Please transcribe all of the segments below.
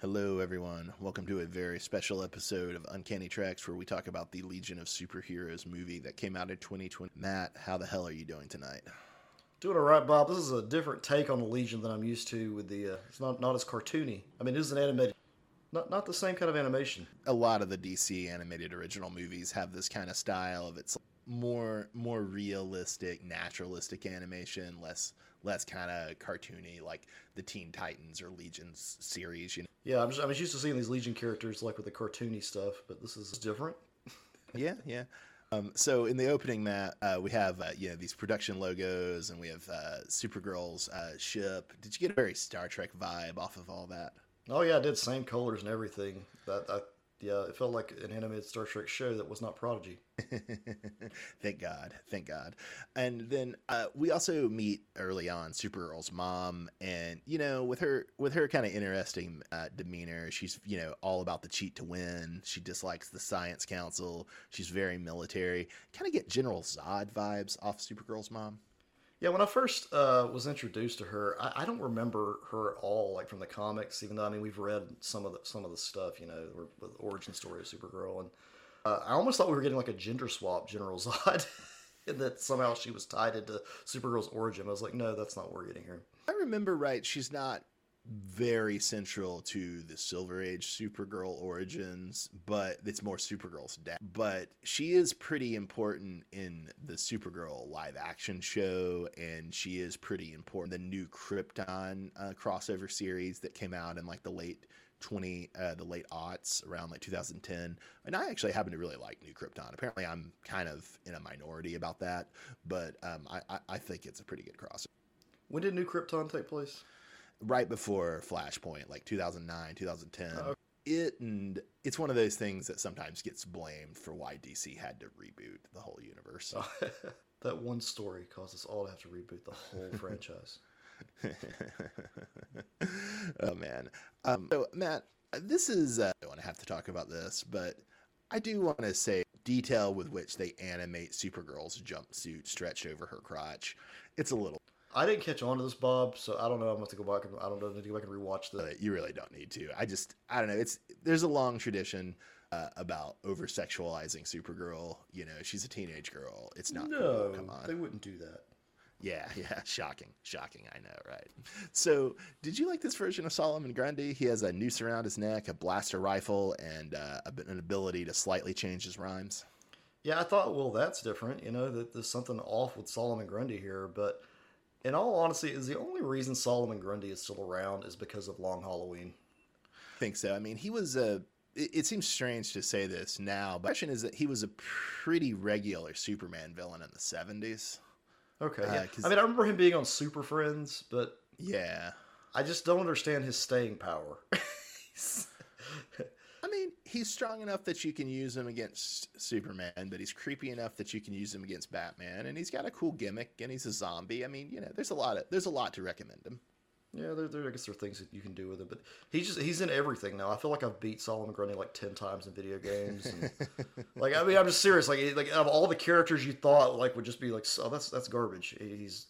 Hello, everyone. Welcome to a very special episode of Uncanny Treks where we talk about the Legion of Superheroes movie that came out in 2020. Matt, how the hell are you doing tonight? Doing all right, Bob. This is a different take on the Legion than I'm used to. With the, uh, it's not not as cartoony. I mean, it is an animated, not not the same kind of animation. A lot of the DC animated original movies have this kind of style of it's more more realistic, naturalistic animation, less less kind of cartoony like the Teen Titans or Legions series. You know? Yeah, I'm just I'm just used to seeing these Legion characters like with the cartoony stuff, but this is different. yeah, yeah. Um, so in the opening, Matt, uh, we have uh, you know these production logos, and we have uh, Supergirl's uh, ship. Did you get a very Star Trek vibe off of all that? Oh yeah, I did same colors and everything. That, that yeah, it felt like an animated Star Trek show that was not Prodigy. thank God, thank God. And then uh, we also meet early on Supergirl's mom, and you know, with her with her kind of interesting uh, demeanor, she's you know all about the cheat to win. She dislikes the Science Council. She's very military. Kind of get General Zod vibes off Supergirl's mom. Yeah, when I first uh, was introduced to her, I, I, don't remember her at all, like from the comics. Even though I mean we've read some of the some of the stuff, you know, the origin story of Supergirl, and uh, I almost thought we were getting like a gender swap, General Zod, and that somehow she was tied into Supergirl's origin. I was like, no, that's not what we're getting here. I remember right. She's not very central to the Silver Age Supergirl origins, but it's more Supergirl's dad. But she is pretty important in the Supergirl live action show, and she is pretty important. The new Krypton uh, crossover series that came out in like the late 20 uh, the late aughts around like 2010 and i actually happen to really like new krypton apparently i'm kind of in a minority about that but um, I, I think it's a pretty good crossover when did new krypton take place right before Flashpoint, like 2009, 2010. Oh. It and it's one of those things that sometimes gets blamed for why DC had to reboot the whole universe. Oh, that one story caused us all to have to reboot the whole franchise. oh man. Um, so Matt, this is uh, I want to have to talk about this, but I do want to say detail with which they animate Supergirl's jumpsuit stretched over her crotch. It's a little I didn't catch on to this, Bob. So I don't know. I'm going to go back. And, I don't know. I need to go back and rewatch this. You really don't need to. I just I don't know. It's there's a long tradition uh, about over sexualizing Supergirl. You know, she's a teenage girl. It's not. No, cool. come on. They wouldn't do that. Yeah, yeah, shocking, shocking. I know, right? So, did you like this version of Solomon Grundy? He has a noose around his neck, a blaster rifle, and uh, an ability to slightly change his rhymes. Yeah, I thought, well, that's different. You know, that there's something off with Solomon Grundy here, but in all honesty, is the only reason Solomon Grundy is still around is because of Long Halloween. I think so. I mean, he was a. It, it seems strange to say this now, but the question is that he was a pretty regular Superman villain in the seventies. Okay. Uh, yeah. I mean, I remember him being on Super Friends, but yeah, I just don't understand his staying power. He's strong enough that you can use him against Superman, but he's creepy enough that you can use him against Batman, and he's got a cool gimmick, and he's a zombie. I mean, you know, there's a lot of there's a lot to recommend him. Yeah, there, there, I guess there are things that you can do with him, but he's just he's in everything now. I feel like I've beat Solomon Grundy like ten times in video games. And, like, I mean, I'm just serious. Like, like of all the characters you thought like would just be like, oh, that's that's garbage. He's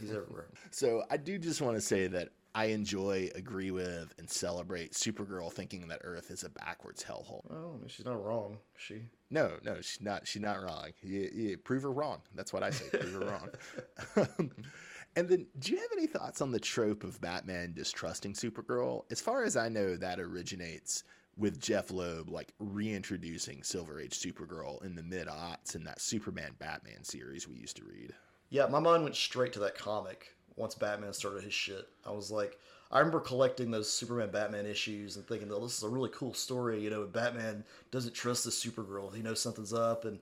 he's everywhere. so I do just want to say that I enjoy, agree with, and celebrate Supergirl thinking that Earth is a backwards hellhole. Mean, she's not wrong. She. No, no, she's not. She's not wrong. You, you prove her wrong. That's what I say. prove her wrong. and then, do you have any thoughts on the trope of Batman distrusting Supergirl? As far as I know, that originates with Jeph Loeb like reintroducing Silver Age Supergirl in the mid aughts in that Superman Batman series we used to read. Yeah, my mind went straight to that comic once Batman started his shit. I was like, I remember collecting those Superman Batman issues and thinking, oh, this is a really cool story. You know, Batman doesn't trust the Supergirl. He knows something's up. And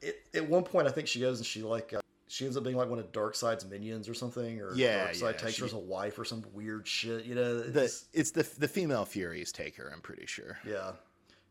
it, at one point, I think she goes and she like, uh, she ends up being like one of Darkseid's minions or something, or yeah, Darkseid yeah, takes she, her as a wife or some weird shit. You know, it's, the, it's the the female Furies take her. I'm pretty sure. Yeah,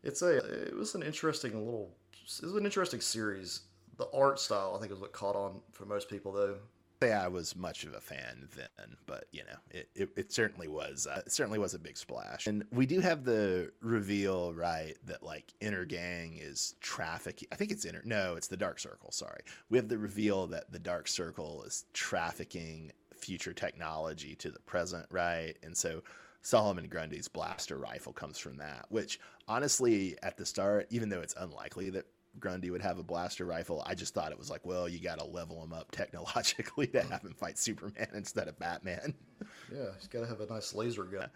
it's a it was an interesting little it was an interesting series. The art style, I think, is what caught on for most people, though say I was much of a fan then, but you know, it, it, it certainly was. Uh, certainly was a big splash. And we do have the reveal, right, that like Inner Gang is trafficking. I think it's Inner. No, it's the Dark Circle. Sorry, we have the reveal that the Dark Circle is trafficking future technology to the present, right? And so Solomon Grundy's blaster rifle comes from that, which honestly, at the start, even though it's unlikely that Grundy would have a blaster rifle, I just thought it was like, well, you got to level him up technologically to have him fight Superman instead of Batman. Yeah, he's got to have a nice laser gun.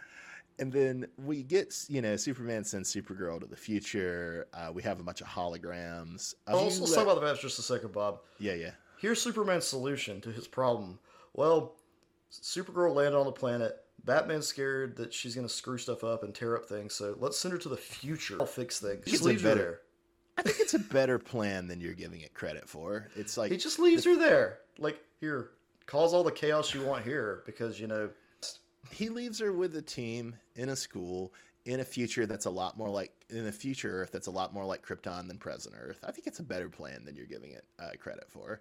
And then we get, you know, Superman sends Supergirl to the future. Uh, we have a bunch of holograms. Oh, let's, you let's let- talk about the maps just a second, Bob. Yeah, yeah. Here's Superman's solution to his problem. Well, Supergirl landed on the planet. Batman's scared that she's going to screw stuff up and tear up things, so let's send her to the future. I'll fix things. He It's a leaves her better- there. I think it's a better plan than you're giving it credit for. It's like He just leaves her there. Like, here, cause all the chaos you want here because, you know, he leaves her with a team in a school in a future that's a lot more like in a future Earth that's a lot more like Krypton than present Earth. I think it's a better plan than you're giving it uh, credit for.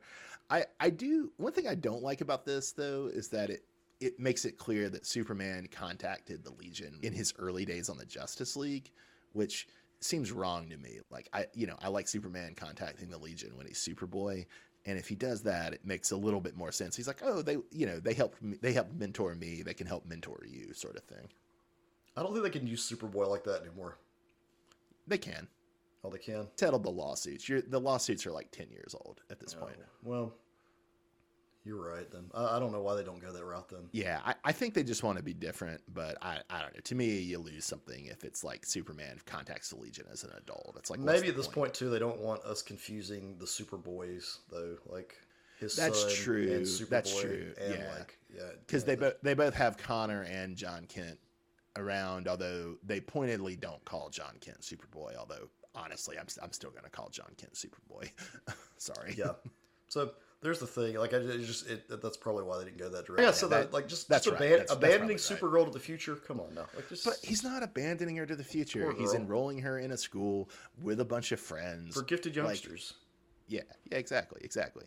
I I do one thing I don't like about this though is that it it makes it clear that Superman contacted the Legion in his early days on the Justice League, which seems wrong to me. Like I you know, I like Superman contacting the Legion when he's Superboy. And if he does that, it makes a little bit more sense. He's like, "Oh, they, you know, they help, me, they help mentor me. They can help mentor you, sort of thing. I don't think they can use Superboy like that anymore. They can Oh, they can? settle the lawsuits. You're, the lawsuits are like ten years old at this oh, point. Oh, well, you're right then. I, I don't know why they don't go that route then. Yeah, I, I think they just want to be different, but I, I don't know. To me, you lose something if it's like Superman contacts the Legion as an adult. It's like Maybe at this point too, they don't want us confusing the Superboys though, like his That's true. and Superboy That's true. and Yeah. like yeah, because they both they both have Conner and Jon Kent around. Although they pointedly don't call Jon Kent Superboy. Although honestly, I'm I'm still going to call Jon Kent Superboy. Sorry. yeah. So there's the thing. Like I it just it, that's probably why they didn't go that direction. Yeah. So that- that, like just that's just right. aban- That's- that's abandoning probably Supergirl to the future. Come on now. Like just But he's not abandoning her to the future. He's enrolling her in a school with a bunch of friends. for gifted like- youngsters. yeah, yeah, exactly, exactly.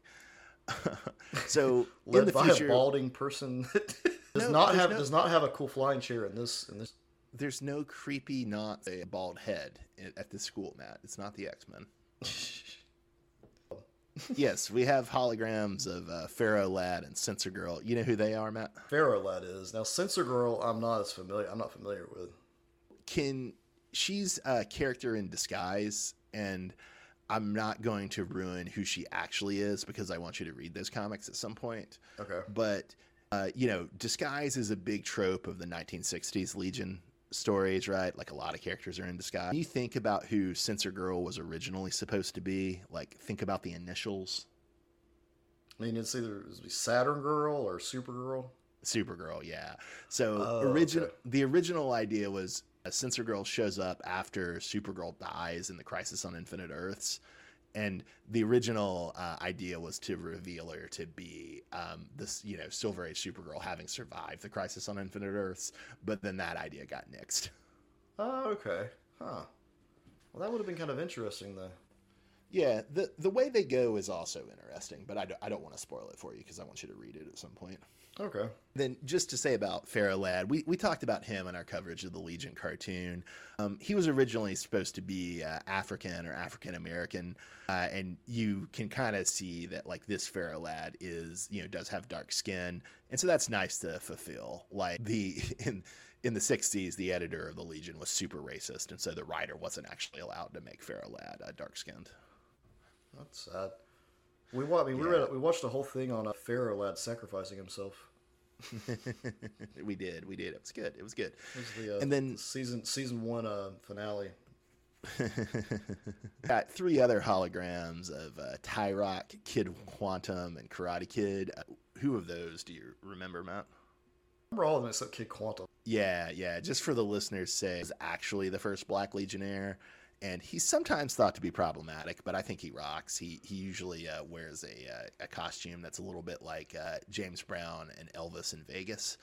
so in led the by future, a balding person that does No, not have no- does not have a cool flying chair in this in this. there's no creepy, not a bald head at the school, Matt. It's not the X Men. yes, we have holograms of uh, Ferro Lad and Sensor Girl. You know who they are, Matt? Ferro lad is now Sensor Girl. I'm not as familiar. I'm not familiar with. Can she's a character in disguise, and I'm not going to ruin who she actually is because I want you to read those comics at some point. Okay. but uh, you know, disguise is a big trope of the 1960s Legion stories, right? Like a lot of characters are in disguise. When you think about who Sensor Girl was originally supposed to be, like think about the initials. I mean, it's either it's Saturn Girl or Supergirl. Supergirl, yeah. So Oh, origin okay. the original idea was uh, a Sensor Girl shows up after Supergirl dies in the Crisis on Infinite Earths, and the original uh, idea was to reveal her to be um, this, you know, Silver Age Supergirl having survived the Crisis on Infinite Earths, but then that idea got nixed. Oh, okay. Huh. Well, that would have been kind of interesting, though. Yeah, the the way they go is also interesting, but I don't, I don't want to spoil it for you because I want you to read it at some point. Okay. Then, just to say about Ferro Lad, we, we talked about him in our coverage of the Legion cartoon. Um, he was originally supposed to be uh, African or African American, uh, and you can kind of see that like this Ferro Lad is you know does have dark skin, and so that's nice to fulfill. Like the in in the '60s, the editor of the Legion was super racist, and so the writer wasn't actually allowed to make Ferro Lad uh, dark skinned. That's sad. We wa- I mean, we Yeah. read we watched the whole thing on a Ferro lad sacrificing himself. we did, we did. It was good. It was good. It was the, uh, And then- the season season one uh, finale. Got three other holograms of uh, Tyroc, Kid Quantum, and Karate Kid. Uh, who of those do you remember, Matt? remember all of them except Kid Quantum. Yeah, yeah. Just for the listeners' sake, is actually the first Black Legionnaire, and he's sometimes thought to be problematic, but I think he rocks. He he usually uh, wears a uh, a costume that's a little bit like uh, James Brown and Elvis in Vegas,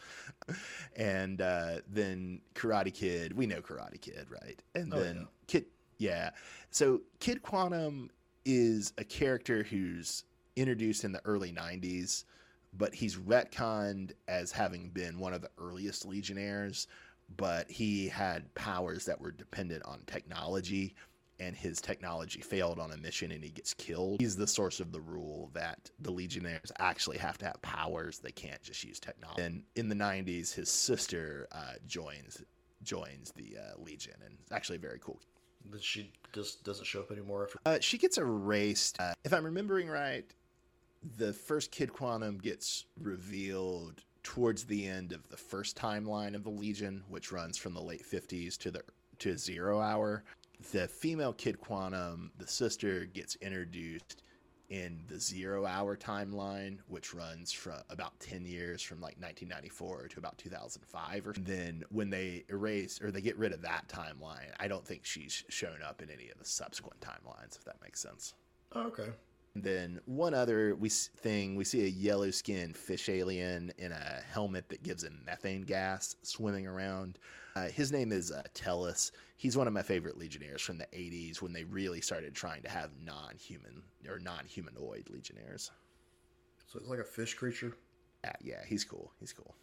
and uh, then Karate Kid. We know Karate Kid, right? And Oh, then yeah. Kid, yeah. So Kid Quantum is a character who's introduced in the early '90s but he's retconned as having been one of the earliest legionnaires but he had powers that were dependent on technology and his technology failed on a mission and he gets killed. He's the source of the rule that the Legionnaires actually have to have powers; they can't just use technology. And in the '90s, his sister uh, joins joins the uh, Legion, and it's actually very cool. That she just doesn't show up anymore after. Uh, she gets erased. Uh, if I'm remembering right, the first Kid Quantum gets revealed towards the end of the first timeline of the Legion, which runs from the late 50s to the to Zero Hour. The female Kid Quantum, the sister, gets introduced in the Zero Hour timeline, which runs from about 10 years from like 1994 to about 2005. Or then when they erase or they get rid of that timeline, I don't think she's shown up in any of the subsequent timelines, if that makes sense. Oh, okay. Then one other we thing we see a yellow skinned fish alien in a helmet that gives him methane gas swimming around. Uh, his name is uh, Tellus. He's one of my favorite Legionnaires from the 80s when they really started trying to have non human or non humanoid Legionnaires. So it's like a fish creature? Yeah, yeah, he's cool. He's cool.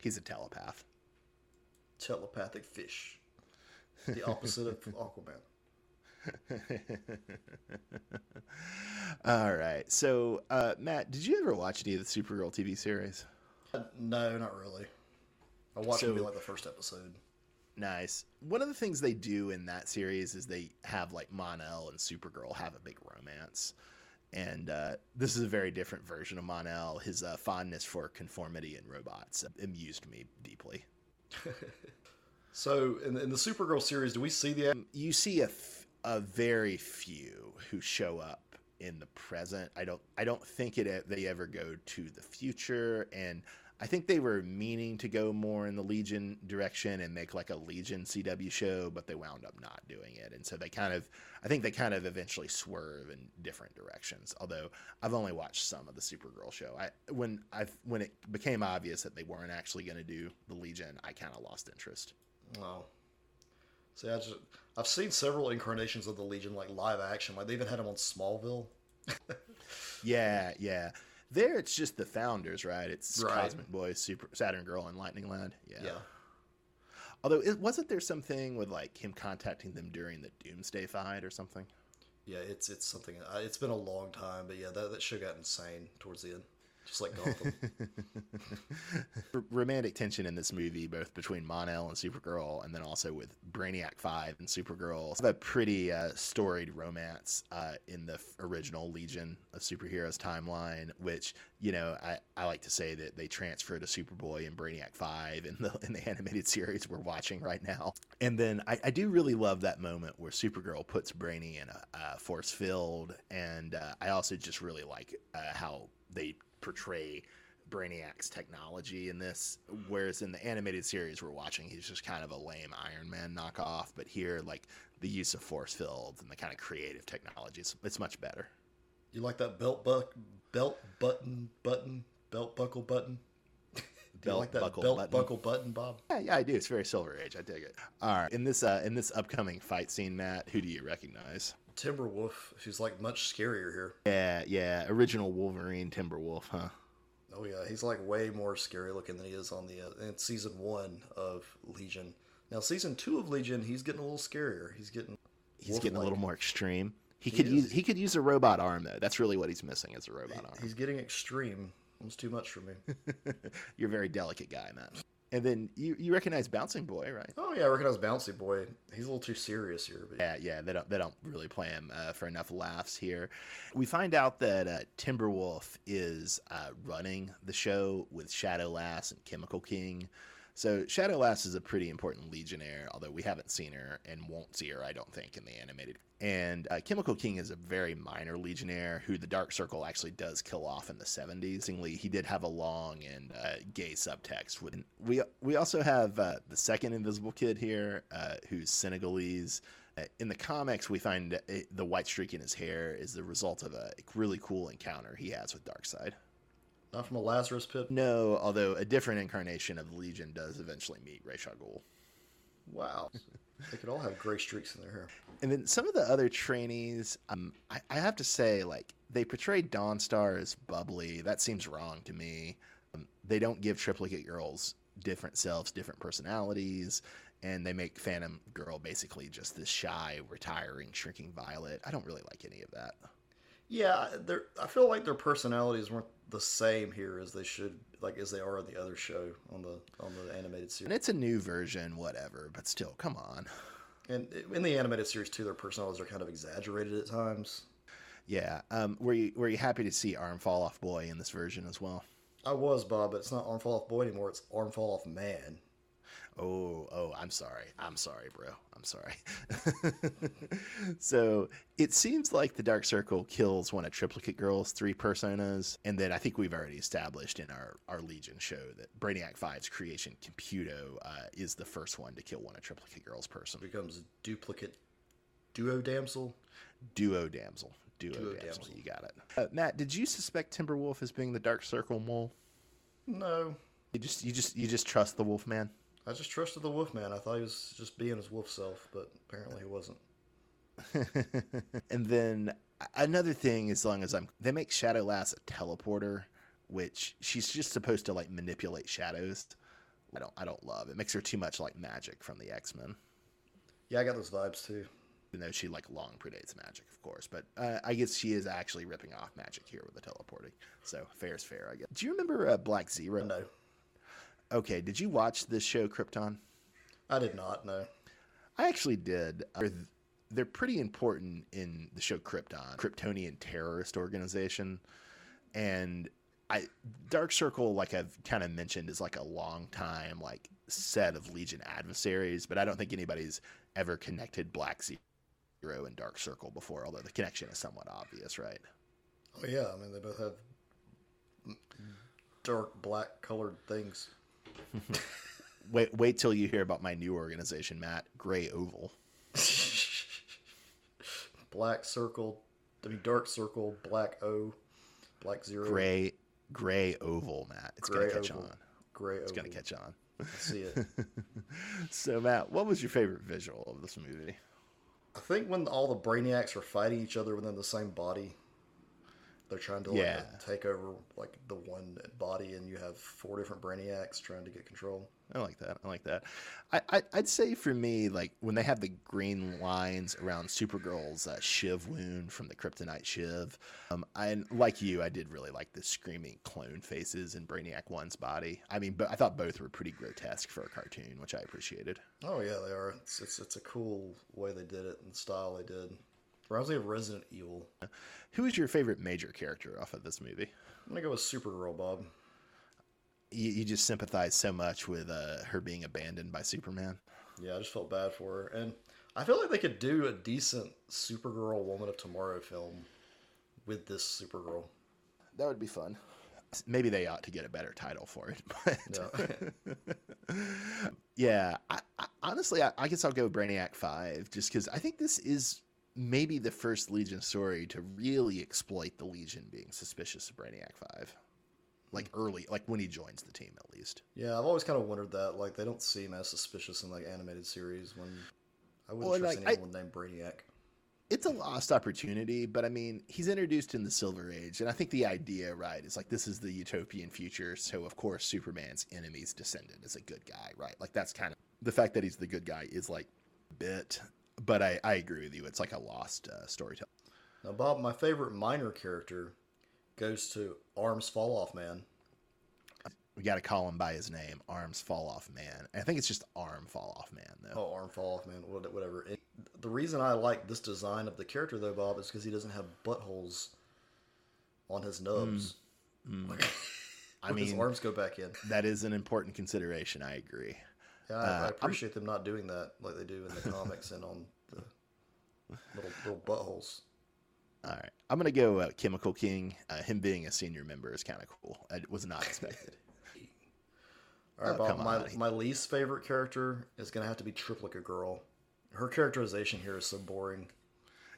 He's a telepath. Telepathic fish. The opposite of Aquaman. All right. So, uh, Matt, did you ever watch any of the Supergirl TV series? Uh, no, not really. I watched So- maybe like the first episode. Nice. One of the things they do in that series is they have like Mon-El and Supergirl have a big romance. And uh, this is a very different version of Mon-El. His uh, fondness for conformity and robots amused me deeply. So in, in the Supergirl series, do we see the You see a, f- a very few who show up in the present. I don't I don't think it they ever go to the future and I think they were meaning to go more in the Legion direction and make like a Legion CW show, but they wound up not doing it. And so they kind of, I think they kind of eventually swerve in different directions. Although I've only watched some of the Supergirl show. I when I when it became obvious that they weren't actually going to do the Legion, I kind of lost interest. Oh. See, I just I've seen several incarnations of the Legion, like live action. Like they even had them on Smallville. Yeah, yeah. There, it's just the founders, right? It's Right. Cosmic Boy, Super Saturn Girl, and Lightning Lad. Yeah. Yeah. Although, it, wasn't there something with like him contacting them during the Doomsday fight or something? Yeah, it's it's something. uh, It's been a long time, but yeah, that that show got insane towards the end, just like Gotham. R- romantic tension in this movie, both between Mon-El and Supergirl, and then also with Brainiac Five and Supergirl. Have a pretty uh, storied romance uh, in the f- original Legion of Superheroes timeline, which you know I, I like to say that they transfer to Superboy and Brainiac Five in the in the animated series we're watching right now. And then I, I do really love that moment where Supergirl puts Brainy in a, a force field, and uh, I also just really like uh, how they portray Brainiac's technology in this, whereas in the animated series we're watching, he's just kind of a lame Iron Man knockoff. But here, like the use of force fields and the kind of creative technology, it's, it's much better. you like that belt buck, belt button, button, belt buckle button? Do you Belt like that buckle belt button. buckle button, Bob? Yeah, yeah, I do. It's very Silver Age. I dig it. All right, in this uh, in this upcoming fight scene, Matt, who do you recognize? Timberwolf, she's like much scarier here. Yeah, yeah, original Wolverine Timberwolf, huh? Oh yeah, he's like way more scary looking than he is on the uh, in season one of Legion. Now season two of Legion, he's getting a little scarier. He's getting He's getting a little more extreme. He, He could is. use he could use a robot arm though. That's really what he's missing is a robot arm. He's getting extreme. Almost too much for me. You're a very delicate guy, Matt. And then you, you recognize Bouncing Boy, right? oh yeah, I recognize Bouncy Boy. He's a little too serious here, but Yeah, yeah. They don't they don't really play him uh, for enough laughs here. We find out that uh, Timberwolf is uh, running the show with Shadow Lass and Chemical King. So Shadow Lass is a pretty important Legionnaire, although we haven't seen her and won't see her, I don't think, in the animated. And uh, Chemical King is a very minor Legionnaire who the Dark Circle actually does kill off in the 70s. He did have a long and uh, gay subtext. With we we also have uh, the second Invisible Kid here, uh, who's Senegalese. Uh, in the comics, we find uh, the white streak in his hair is the result of a really cool encounter he has with Darkseid. Not from a Lazarus pit. No, although a different incarnation of the Legion does eventually meet Ra's al Ghul. Wow, they could all have gray streaks in their hair. And then some of the other trainees, um, I, I have to say, like they portray Dawnstar as bubbly. That seems wrong to me. Um, they don't give triplicate girls different selves, different personalities, and they make Phantom Girl basically just this shy, retiring, shrinking Violet. I don't really like any of that. Yeah, they're. I feel like their personalities weren't the same here as they should, like as they are on the other show on the on the animated series. And it's a new version, whatever, but still, come on. And in the animated series too, their personalities are kind of exaggerated at times. Yeah. Um, were you were you happy to see Arm Fall Off Boy in this version as well? I was Bob, but it's not arm fall off boy anymore. It's arm fall off man. Oh, oh, I'm sorry. I'm sorry, bro. I'm sorry. so it seems like the Dark Circle kills one of Triplicate Girl's three personas, and then I think we've already established in our, our Legion show that Brainiac 5's creation, Computo, uh, is the first one to kill one of Triplicate Girl's person. Becomes a duplicate duo damsel. Duo Damsel. Duo, Duo damsel. damsel. You got it. Uh, Matt, did you suspect Timberwolf as being the Dark Circle mole? No, You just you just you just trust the Wolfman? I just trusted the Wolfman. I thought he was just being his wolf self, but apparently he wasn't. and then another thing, as long as I'm, they make Shadow Lass a teleporter, which she's just supposed to like manipulate shadows. I don't, I don't love it. Makes her too much like Magik from the X Men. Yeah, I got those vibes too. Even though she like long predates Magik, of course, but uh, I guess she is actually ripping off Magik here with the teleporting. So fair is fair, I guess. Do you remember uh, Black Zero? No, Okay, did you watch this show Krypton? I did not. No. I actually did. Uh, they're, they're pretty important in the show Krypton, Kryptonian terrorist organization, and I Dark Circle, like I've kind of mentioned, is like a long time like set of Legion adversaries, but I don't think anybody's ever connected Black Zero and Dark Circle before, although the connection is somewhat obvious, right? Oh yeah, I mean they both have dark black colored things. Wait, wait till you hear about my new organization, Matt. Gray Oval. black circle, I mean dark circle, black O, black zero, Gray, Gray Oval, Matt. It's Gray gonna catch oval. on. gray. It's gonna catch on. I see it. So, Matt, what was your favorite visual of this movie? I think when all the brainiacs are fighting each other within the same body, they're trying to like Yeah. take over like the one body, and you have four different brainiacs trying to get control. I like that. I like that. I, I I'd say for me, like when they have the green lines around Supergirl's uh, Shiv wound from the Kryptonite Shiv, um, I like you. I did really like the screaming clone faces in Brainiac One's body. I mean, but I thought both were pretty grotesque for a cartoon, which I appreciated. Oh yeah, they are. It's it's, it's a cool way they did it and the style they did. Reminds me of Resident Evil. Who is your favorite major character off of this movie? I'm gonna go with Supergirl, Bob. You, you just sympathize so much with uh, her being abandoned by Superman. Yeah, I just felt bad for her, and I feel like they could do a decent Supergirl Woman of Tomorrow film with this Supergirl. That would be fun. Maybe they ought to get a better title for it. But Yeah. yeah, I, I, honestly, I, I guess I'll go Brainiac Five, just because I think this is maybe the first Legion story to really exploit the Legion being suspicious of Brainiac Five, like hmm. early, like when he joins the team at least. yeah, I've always kind of wondered that. Like, they don't seem as suspicious in like animated series when I wouldn't Well, trust like, I- anyone named Brainiac. it's a lost opportunity, but I mean, he's introduced in the Silver Age, and I think the idea, right, is like this is the utopian future, so of course Superman's enemy's descendant is a good guy, right? Like that's kind of the fact that he's the good guy is like bit, but I, I agree with you. It's like a lost uh, storytelling. Now, Bob, my favorite minor character goes to Arms Fall Off Man. We got to call him by his name, Arms Fall Off Man. I think it's just Arm Fall Off Man, though. Oh, Arm Fall Off Man, whatever. It, the reason I like this design of the character, though, Bob, is because he doesn't have buttholes on his nubs. I mean, his arms go back in. that is an important consideration. I agree. Yeah, I, Uh, I appreciate them not doing that like they do in the comics and on the little little buttholes. All right, I'm gonna go uh, Chemical King. Uh, him being a senior member is kind of cool. I was not expected. All right, Oh, Bob, my, my least favorite character is going to have to be Triplicate Girl. Her characterization here is so boring,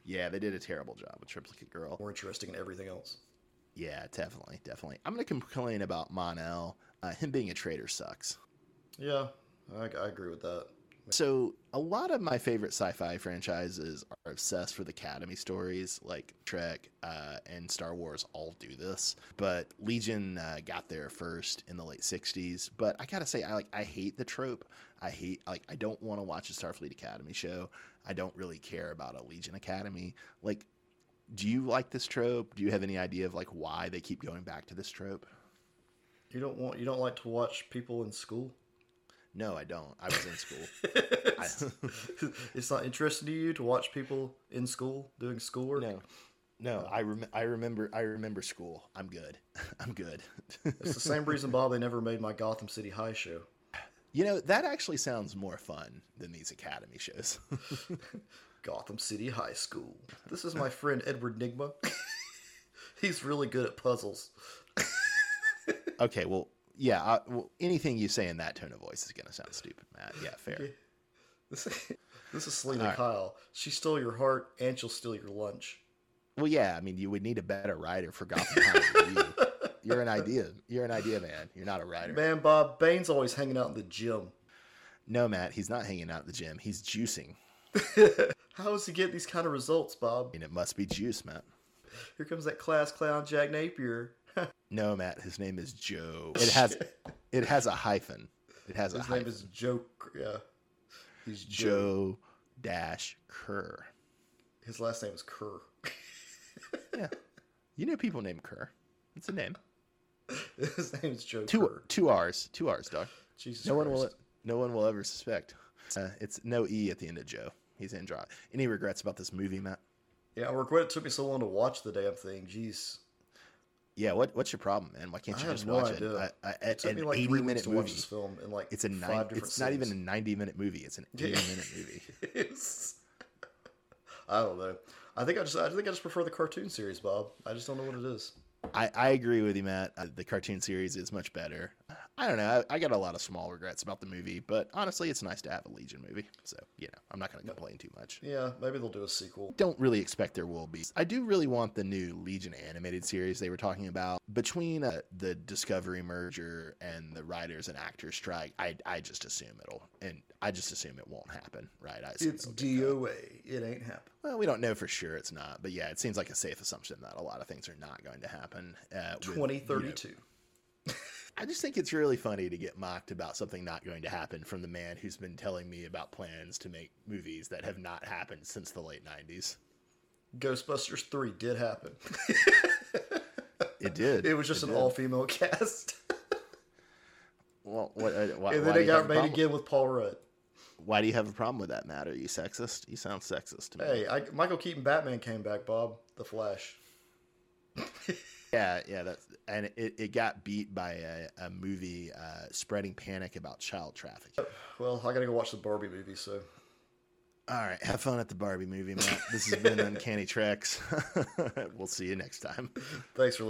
Yeah, they did a terrible job with Triplicate Girl. more interesting than everything else. Yeah, definitely, definitely. I'm gonna complain about Mon-El. Uh, him being a traitor sucks. Yeah, I, I agree with that. So, a lot of my favorite sci fi franchises are obsessed with Academy stories, like Trek uh, and Star Wars all do this. But Legion uh, got there first in the late 60s. But I gotta say, I, like, I hate the trope. I hate, like, I don't want to watch a Starfleet Academy show. I don't really care about a Legion Academy. Like, do you like this trope? Do you have any idea of, like, why they keep going back to this trope? You don't want you don't like to watch people in school. No, I don't. I was in school. it's, it's not interesting to you to watch people in school doing schoolwork. No, no. I rem- I remember. I remember school. I'm good. I'm good. It's the same reason, Bob. They never made my Gotham City High show. you know that actually sounds more fun than these academy shows. Gotham City High School. This is my friend Edward Nygma. He's really good at puzzles. okay, well, yeah. I, well, anything you say in that tone of voice is gonna sound stupid, Matt. Yeah, fair. This, this is Selina right. Kyle. She stole your heart and she'll steal your lunch. Well, yeah. I mean, you would need a better writer for Gotham you. You're an idea. You're an idea man. You're not a writer. Man, Bob, Bane's always hanging out in the gym. No, Matt. He's not hanging out at the gym. He's juicing. How does he get these kind of results, Bob? And it must be juice, Matt. Here comes that class clown Jack Napier. No, Matt. His name is Joe. It has. It has a hyphen. It has a His hyphen. name is Joe. Yeah. He's Joe. Joe Dash Kerr. His last name is Kerr. Yeah, you know people named Kerr. It's a name. His name is Joe Two Kerr. two R's. Two R's, dog. Jesus No one will. No one will ever suspect. Uh, it's no E at the end of Joe. He's Android. Any regrets about this movie, Matt? Yeah, I regret it took me so long to watch the damn thing. Jeez. Yeah. What What's your problem, man? Why can't you just no watch idea. it? Uh, uh, It an like eighty minute movie. this film in like It's a five nine. It's not even a ninety minute movie. It's an eighty minute movie. I don't know. I think I just I think I just prefer the cartoon series, Bob. I just don't know what it is. I, I agree with you, Matt. Uh, the cartoon series is much better. I don't know. I, I got a lot of small regrets about the movie, but honestly, it's nice to have a Legion movie. So, you know, I'm not going to complain too much. Yeah, maybe they'll do a sequel. Don't really expect there will be. I do really want the new Legion animated series they were talking about. Between uh, the Discovery merger and the writers and actors strike, I, I just assume it'll, and I just assume it won't happen, right? I It's it'll get cut. DOA. It ain't happening. Well, we don't know for sure it's not, but yeah, it seems like a safe assumption that a lot of things are not going to happen. Uh, with, you know, 2032. I just think it's really funny to get mocked about something not going to happen from the man who's been telling me about plans to make movies that have not happened since the late 90s. Ghostbusters 3 did happen. It did. it was just an all female cast. Well, what, uh, why, and then it got made again with Paul Rudd. Why do you have a problem with that, Matt? Are you sexist? You sound sexist to me. Hey, I, Michael Keaton Batman came back, Bob. The Flash. Yeah, yeah, that's and it, it got beat by a, a movie uh, spreading panic about child trafficking. Well, I gotta go watch the Barbie movie, so. All right, have fun at the Barbie movie, Matt. This has been Uncanny Treks. we'll see you next time. Thanks for